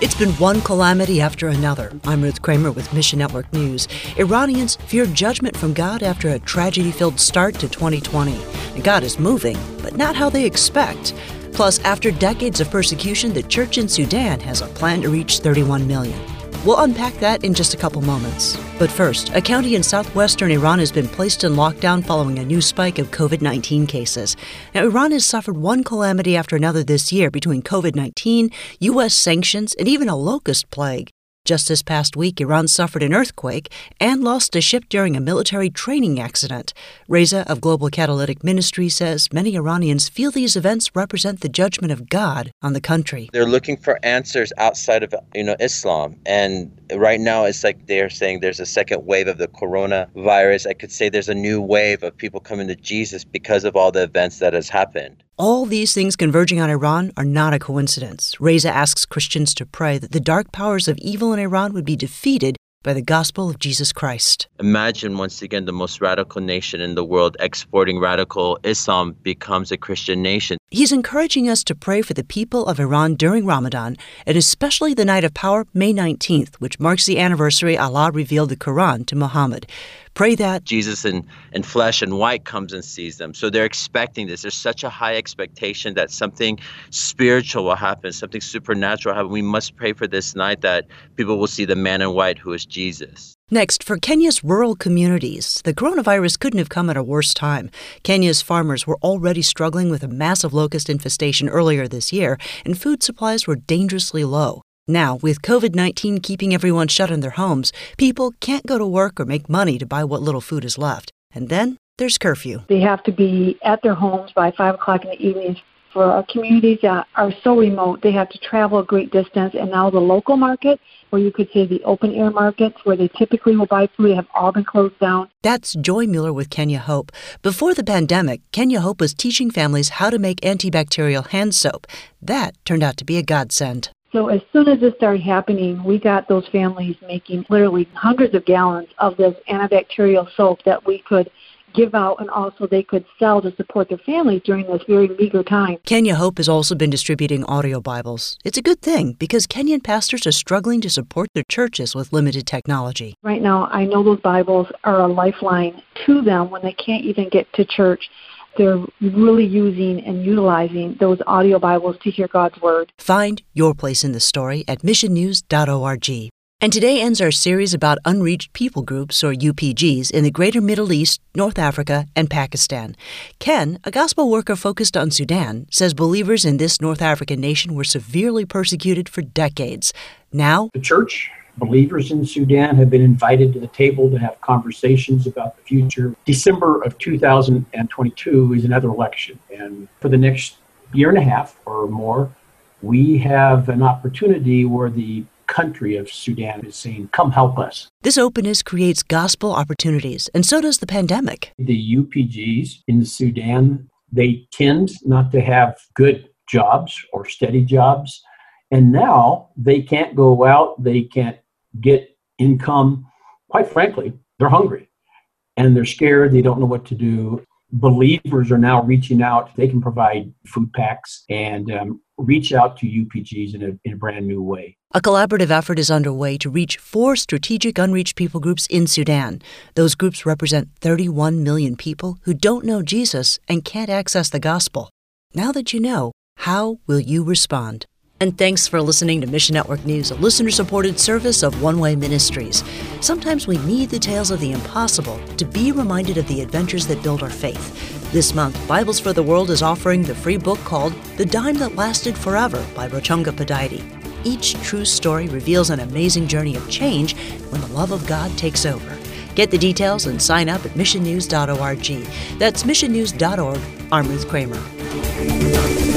It's been one calamity after another. I'm Ruth Kramer with Mission Network News. Iranians fear judgment from God after a tragedy filled start to 2020. And God is moving, but not how they expect. Plus, after decades of persecution, the church in Sudan has a plan to reach 31 million. We'll unpack that in just a couple moments. But first, a county in southwestern Iran has been placed in lockdown following a new spike of COVID 19 cases. Now, Iran has suffered one calamity after another this year between COVID 19, U.S. sanctions, and even a locust plague. Just this past week, Iran suffered an earthquake and lost a ship during a military training accident. Reza of Global Catalytic Ministry says many Iranians feel these events represent the judgment of God on the country. They're looking for answers outside of you know Islam, and right now it's like they're saying there's a second wave of the coronavirus. I could say there's a new wave of people coming to Jesus because of all the events that has happened. All these things converging on Iran are not a coincidence. Reza asks Christians to pray that the dark powers of evil in Iran would be defeated by the gospel of Jesus Christ. Imagine once again the most radical nation in the world exporting radical Islam becomes a Christian nation. He's encouraging us to pray for the people of Iran during Ramadan, and especially the night of power, May 19th, which marks the anniversary Allah revealed the Quran to Muhammad. Pray that Jesus in, in flesh and white comes and sees them. So they're expecting this. There's such a high expectation that something spiritual will happen, something supernatural will happen. We must pray for this night that people will see the man in white who is Jesus. Next, for Kenya's rural communities, the coronavirus couldn't have come at a worse time. Kenya's farmers were already struggling with a massive locust infestation earlier this year, and food supplies were dangerously low. Now, with COVID 19 keeping everyone shut in their homes, people can't go to work or make money to buy what little food is left. And then there's curfew. They have to be at their homes by 5 o'clock in the evening. For our communities that are so remote, they have to travel a great distance. And now the local market, or you could say the open air markets where they typically will buy food, have all been closed down. That's Joy Mueller with Kenya Hope. Before the pandemic, Kenya Hope was teaching families how to make antibacterial hand soap. That turned out to be a godsend. So as soon as this started happening, we got those families making literally hundreds of gallons of this antibacterial soap that we could give out and also they could sell to support their families during this very meager time. Kenya Hope has also been distributing audio Bibles. It's a good thing because Kenyan pastors are struggling to support their churches with limited technology. Right now, I know those Bibles are a lifeline to them when they can't even get to church they're really using and utilizing those audio Bibles to hear God's Word. Find your place in the story at missionnews.org. And today ends our series about unreached people groups, or UPGs, in the greater Middle East, North Africa, and Pakistan. Ken, a gospel worker focused on Sudan, says believers in this North African nation were severely persecuted for decades. Now, the church believers in Sudan have been invited to the table to have conversations about the future. December of 2022 is another election. And for the next year and a half or more, we have an opportunity where the country of Sudan is saying, Come help us. This openness creates gospel opportunities, and so does the pandemic. The UPGs in Sudan, they tend not to have good jobs or steady jobs. And now they can't go out, they can't get income. Quite frankly, they're hungry and they're scared. They don't know what to do. Believers are now reaching out. They can provide food packs and um, reach out to UPGs in a, in a brand new way. A collaborative effort is underway to reach four strategic unreached people groups in Sudan. Those groups represent 31 million people who don't know Jesus and can't access the gospel. Now that you know, how will you respond? And thanks for listening to Mission Network News, a listener supported service of One Way Ministries. Sometimes we need the tales of the impossible to be reminded of the adventures that build our faith. This month, Bibles for the World is offering the free book called The Dime That Lasted Forever by Rochunga Pudaite. Each true story reveals an amazing journey of change when the love of God takes over. Get the details and sign up at missionnews.org. That's missionnews.org. I'm Ruth Kramer.